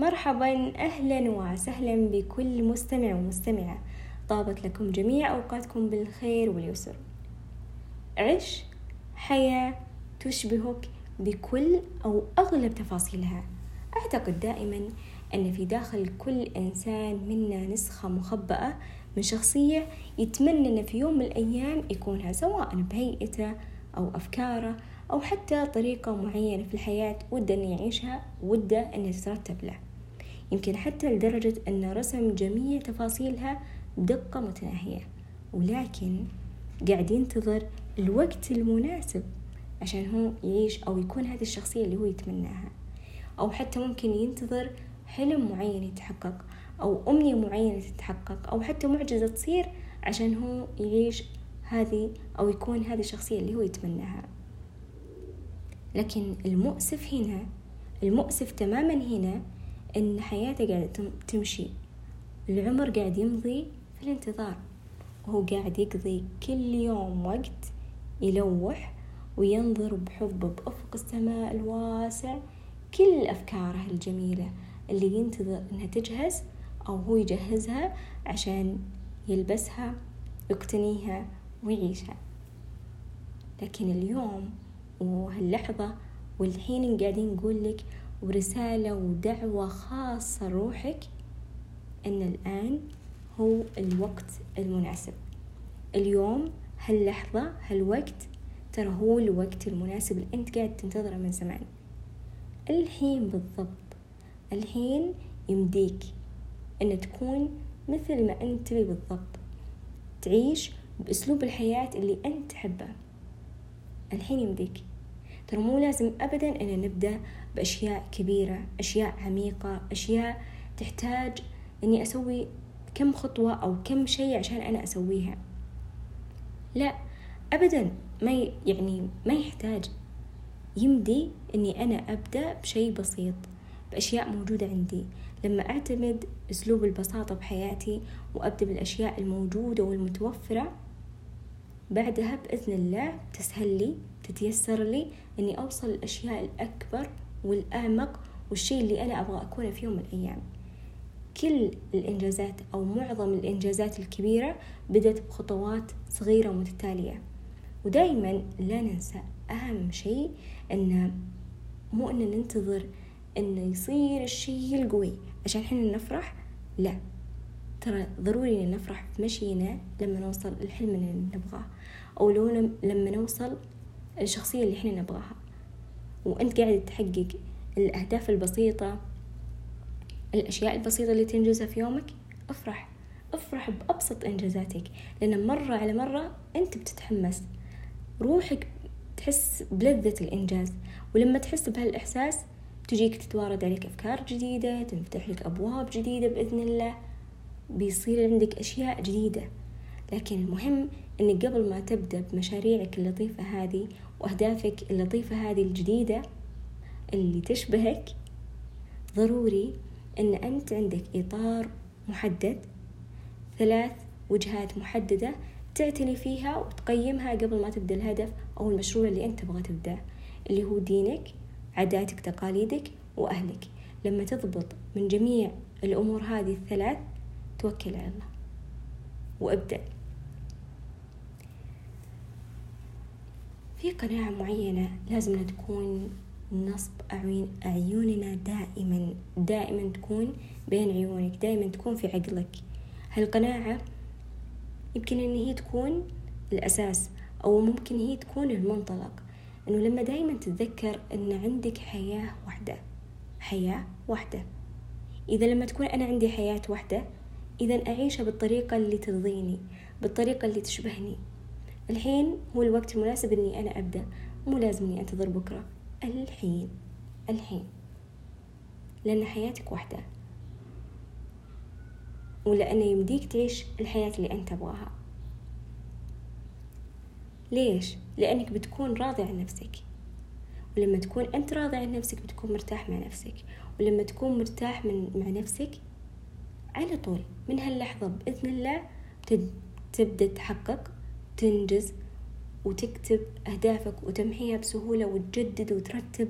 مرحبا أهلا وسهلا بكل مستمع ومستمعة. طابت لكم جميع أوقاتكم بالخير واليسر. عش حياة تشبهك بكل أو أغلب تفاصيلها. أعتقد دائما أن في داخل كل إنسان منا نسخة مخبأة من شخصية يتمنى أن في يوم من الأيام يكونها سواء بهيئته أو أفكاره أو حتى طريقة معينة في الحياة وده أن يعيشها وده أن تترتب له. يمكن حتى لدرجة أن رسم جميع تفاصيلها بدقة متناهية. ولكن قاعد ينتظر الوقت المناسب عشان هو يعيش أو يكون هذه الشخصية اللي هو يتمناها. أو حتى ممكن ينتظر حلم معين يتحقق أو أمنية معينة تتحقق أو حتى معجزة تصير عشان هو يعيش هذه أو يكون هذه الشخصية اللي هو يتمناها. لكن المؤسف هنا المؤسف تماما هنا إن حياته قاعدة تمشي. العمر قاعد يمضي في الانتظار. وهو قاعد يقضي كل يوم وقت يلوح وينظر بحب بأفق السماء الواسع. كل أفكاره الجميلة اللي ينتظر إنها تجهز أو هو يجهزها عشان يلبسها يقتنيها ويعيشها. لكن اليوم وهاللحظة والحين قاعدين نقول لك ورسالة ودعوة خاصة لروحك أن الآن هو الوقت المناسب. اليوم هاللحظة هالوقت ترى هو الوقت المناسب اللي أنت قاعد تنتظره من زمان. الحين بالضبط الحين يمديك أن تكون مثل ما أنت تبي بالضبط. تعيش بأسلوب الحياة اللي أنت تحبه. الحين يمديك. ترى مو لازم أبدا أن نبدأ بأشياء كبيرة أشياء عميقة أشياء تحتاج أني أسوي كم خطوة أو كم شيء عشان أنا أسويها. لا أبدا ما يعني ما يحتاج يمدي أني أنا أبدأ بشيء بسيط بأشياء موجودة عندي. لما أعتمد أسلوب البساطة بحياتي وأبدأ بالأشياء الموجودة والمتوفرة بعدها بإذن الله تسهل لي تتيسر لي أني أوصل الأشياء الأكبر والأعمق والشيء اللي أنا أبغى أكونه في يوم من الأيام. كل الإنجازات أو معظم الإنجازات الكبيرة بدأت بخطوات صغيرة ومتتالية. ودائما لا ننسى أهم شيء أن مو أن ننتظر أنه يصير الشيء القوي. عشان إحنا نفرح لا. ترى ضروري إن نفرح في مشينا لما نوصل الحلم اللي نبغاه أو لو لما نوصل الشخصية اللي إحنا نبغاها. وأنت قاعد تحقق الأهداف البسيطة الأشياء البسيطة اللي تنجزها في يومك افرح. افرح بأبسط إنجازاتك لأن مرة على مرة أنت بتتحمس. روحك تحس بلذة الإنجاز ولما تحس بهالإحساس تجيك تتوارد عليك أفكار جديدة تنفتح لك أبواب جديدة بإذن الله. بيصير عندك أشياء جديدة. لكن المهم أنك قبل ما تبدأ بمشاريعك اللطيفة هذه وأهدافك اللطيفة هذه الجديدة اللي تشبهك ضروري أن أنت عندك إطار محدد ثلاث وجهات محددة تعتني فيها وتقيمها قبل ما تبدأ الهدف أو المشروع اللي أنت تبغى تبدأ اللي هو دينك عاداتك تقاليدك وأهلك. لما تضبط من جميع الأمور هذه الثلاث توكل على الله وابدأ. في قناعة معينة لازم تكون نصب أعيننا دائما دائما تكون بين عيونك دائما تكون في عقلك. هالقناعة يمكن إن هي تكون الأساس أو ممكن هي تكون المنطلق. إنه لما دائما تتذكر إن عندك حياة واحدة حياة واحدة. إذا لما تكون أنا عندي حياة واحدة إذا أعيشها بالطريقة اللي ترضيني بالطريقة اللي تشبهني. الحين هو الوقت المناسب إني أنا أبدأ مو لازم إني أنتظر بكرة. الحين الحين. لأن حياتك واحدة. ولأنه يمديك تعيش الحياة اللي أنت تبغاها. ليش؟ لأنك بتكون راضي عن نفسك. ولما تكون أنت راضي عن نفسك بتكون مرتاح مع نفسك. ولما تكون مرتاح من مع نفسك على طول من هاللحظة بإذن الله تبدأ تحقق تنجز وتكتب أهدافك وتمحيها بسهولة وتجدد وترتب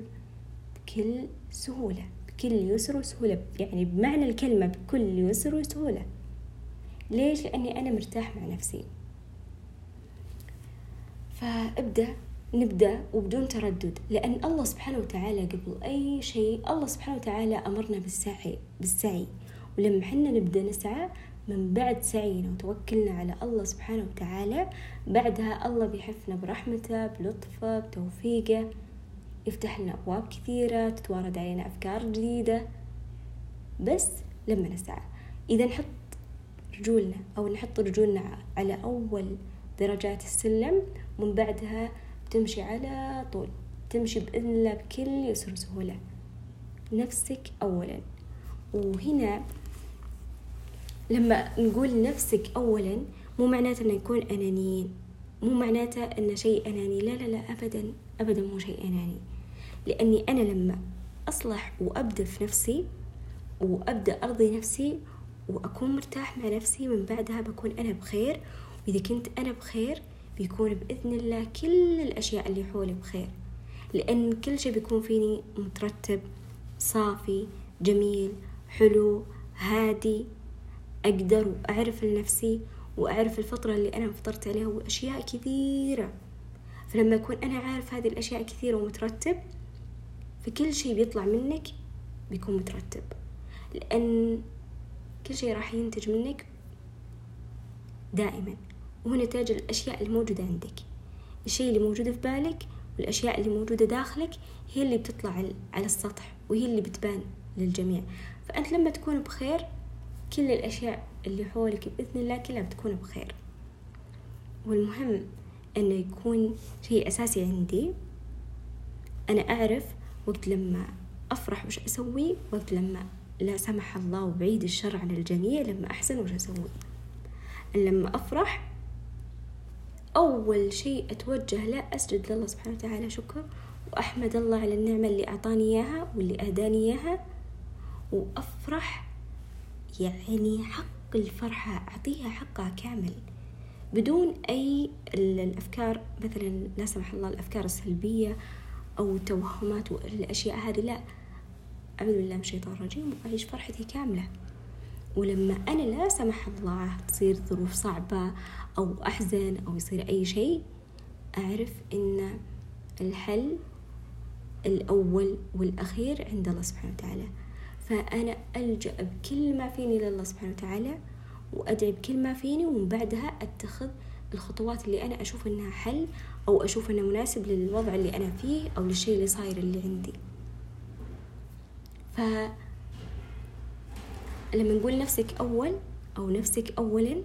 بكل سهولة بكل يسر وسهولة يعني بمعنى الكلمة بكل يسر وسهولة. ليش؟ لأني أنا مرتاح مع نفسي. فابدأ نبدأ وبدون تردد لأن الله سبحانه وتعالى قبل أي شيء الله سبحانه وتعالى أمرنا بالسعي بالسعي. ولما حنا نبدأ نسعى من بعد سعينا وتوكلنا على الله سبحانه وتعالى بعدها الله بيحفنا برحمته بلطفه بتوفيقه يفتح لنا أبواب كثيرة تتوارد علينا أفكار جديدة. بس لما نسعى إذا نحط رجولنا أو نحط رجولنا على أول درجات السلم ومن بعدها بتمشي على طول تمشي بإذن الله بكل يسر وسهولة نفسك أولا. وهنا لما نقول نفسك أولا مو معناته أنه يكون أنانيين. مو معناته أنه شيء أناني. لا لا لا أبدا أبدا مو شيء أناني. لأني أنا لما أصلح وأبدأ في نفسي وأبدأ أرضي نفسي وأكون مرتاح مع نفسي من بعدها بكون أنا بخير. وإذا كنت أنا بخير بيكون بإذن الله كل الأشياء اللي حولي بخير. لأن كل شيء بيكون فيني مترتب صافي جميل حلو هادي. أقدر وأعرف لنفسي وأعرف الفترة اللي أنا فطرت عليها وأشياء كثيرة. فلما أكون أنا عارف هذه الأشياء كثيرة ومترتب فكل شيء بيطلع منك بيكون مترتب. لأن كل شيء راح ينتج منك دائما وهو نتاج الأشياء الموجودة عندك. الشيء اللي موجود في بالك والأشياء اللي موجودة داخلك هي اللي بتطلع على السطح وهي اللي بتبان للجميع. فأنت لما تكون بخير كل الأشياء اللي حولك بإذن الله كلها بتكون بخير. والمهم أنه يكون شيء أساسي عندي. أنا أعرف وقت لما أفرح وش أسوي وقت لما لا سمح الله وبعيد الشر عن الجميع لما أحزن وش أسوي. لما أفرح أول شيء أتوجه له أسجد لله سبحانه وتعالى شكر وأحمد الله على النعمة اللي أعطاني إياها واللي أهداني إياها وأفرح يعني حق الفرحة أعطيها حقها كامل. بدون أي الأفكار مثلا لا سمح الله الأفكار السلبية أو التوهمات والأشياء هذه لا. أعوذ بالله من الشيطان الرجيم. وأعيش فرحتي كاملة. ولما أنا لا سمح الله تصير ظروف صعبة أو أحزن أو يصير أي شيء أعرف إن الحل الأول والأخير عند الله سبحانه وتعالى. فأنا ألجأ بكل ما فيني لله سبحانه وتعالى وأدعي بكل ما فيني ومن بعدها أتخذ الخطوات اللي أنا أشوف إنها حل أو أشوف إنه مناسب للوضع اللي أنا فيه أو للشيء اللي صاير اللي عندي. ف لما نقول نفسك أول أو نفسك أولا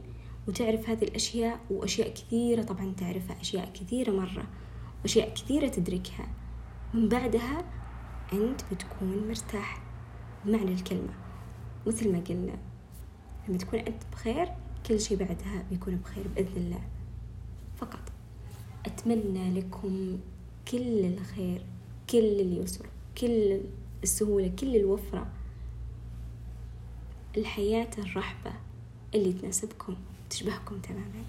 وتعرف هذه الأشياء وأشياء كثيرة طبعا تعرفها أشياء كثيرة مرة وأشياء كثيرة تدركها من بعدها أنت بتكون مرتاح. بمعنى الكلمة. مثل ما قلنا لما تكون أنت بخير كل شيء بعدها بيكون بخير بإذن الله. فقط. أتمنى لكم كل الخير كل اليسر كل السهولة كل الوفرة. الحياة الرحبة اللي تناسبكم تشبهكم تماما.